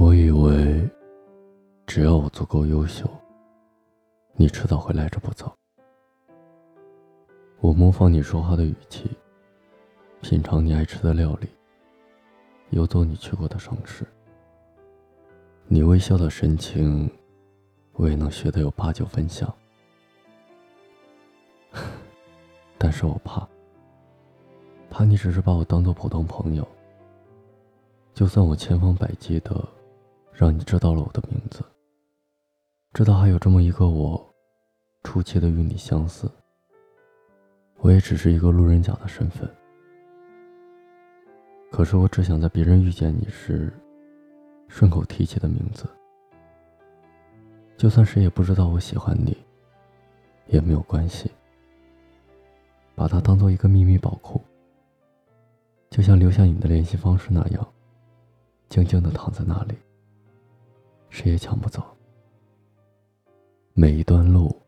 我以为，只要我足够优秀，你迟早会来着不走。我模仿你说话的语气，品尝你爱吃的料理，游走你去过的城市。你微笑的神情，我也能学得有八九分像。但是我怕，怕你只是把我当做普通朋友。就算我千方百计的让你知道了我的名字，知道还有这么一个我，出奇的与你相似，我也只是一个路人甲的身份。可是我只想在别人遇见你时，顺口提起的名字。就算谁也不知道我喜欢你，也没有关系。把它当做一个秘密宝库，就像留下你的联系方式那样。静静的躺在那里，谁也抢不走。每一段路，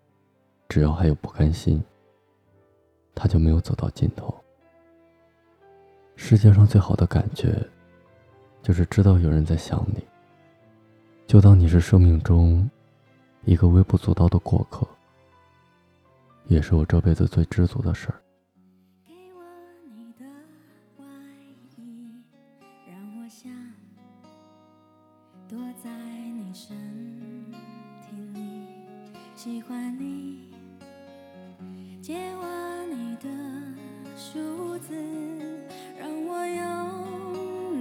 只要还有不甘心，他就没有走到尽头。世界上最好的感觉，就是知道有人在想你，就当你是生命中一个微不足道的过客，也是我这辈子最知足的事儿。躲在你身体里，喜欢你，借我你的数字，让我用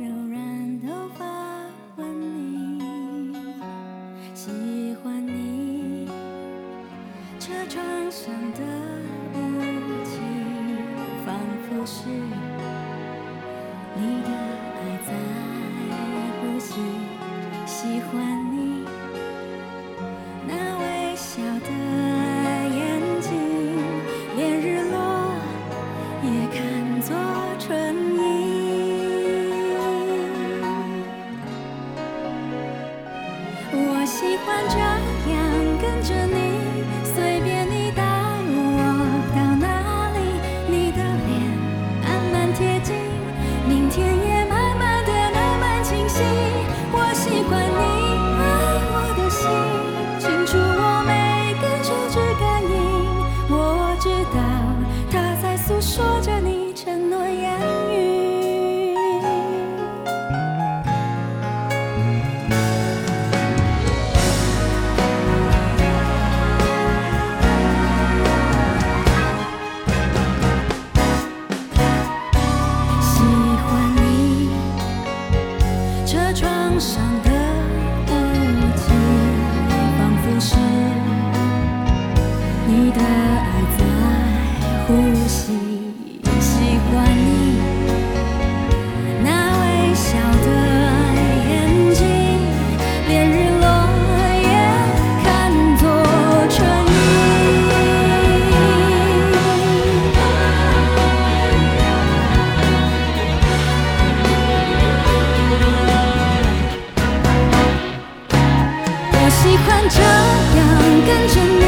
柔软头发吻你，喜欢你，车窗上的雾气，仿佛是你的伤的痕迹仿佛是你的爱在呼吸。这样跟着，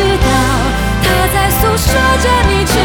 知道，它在诉说着你。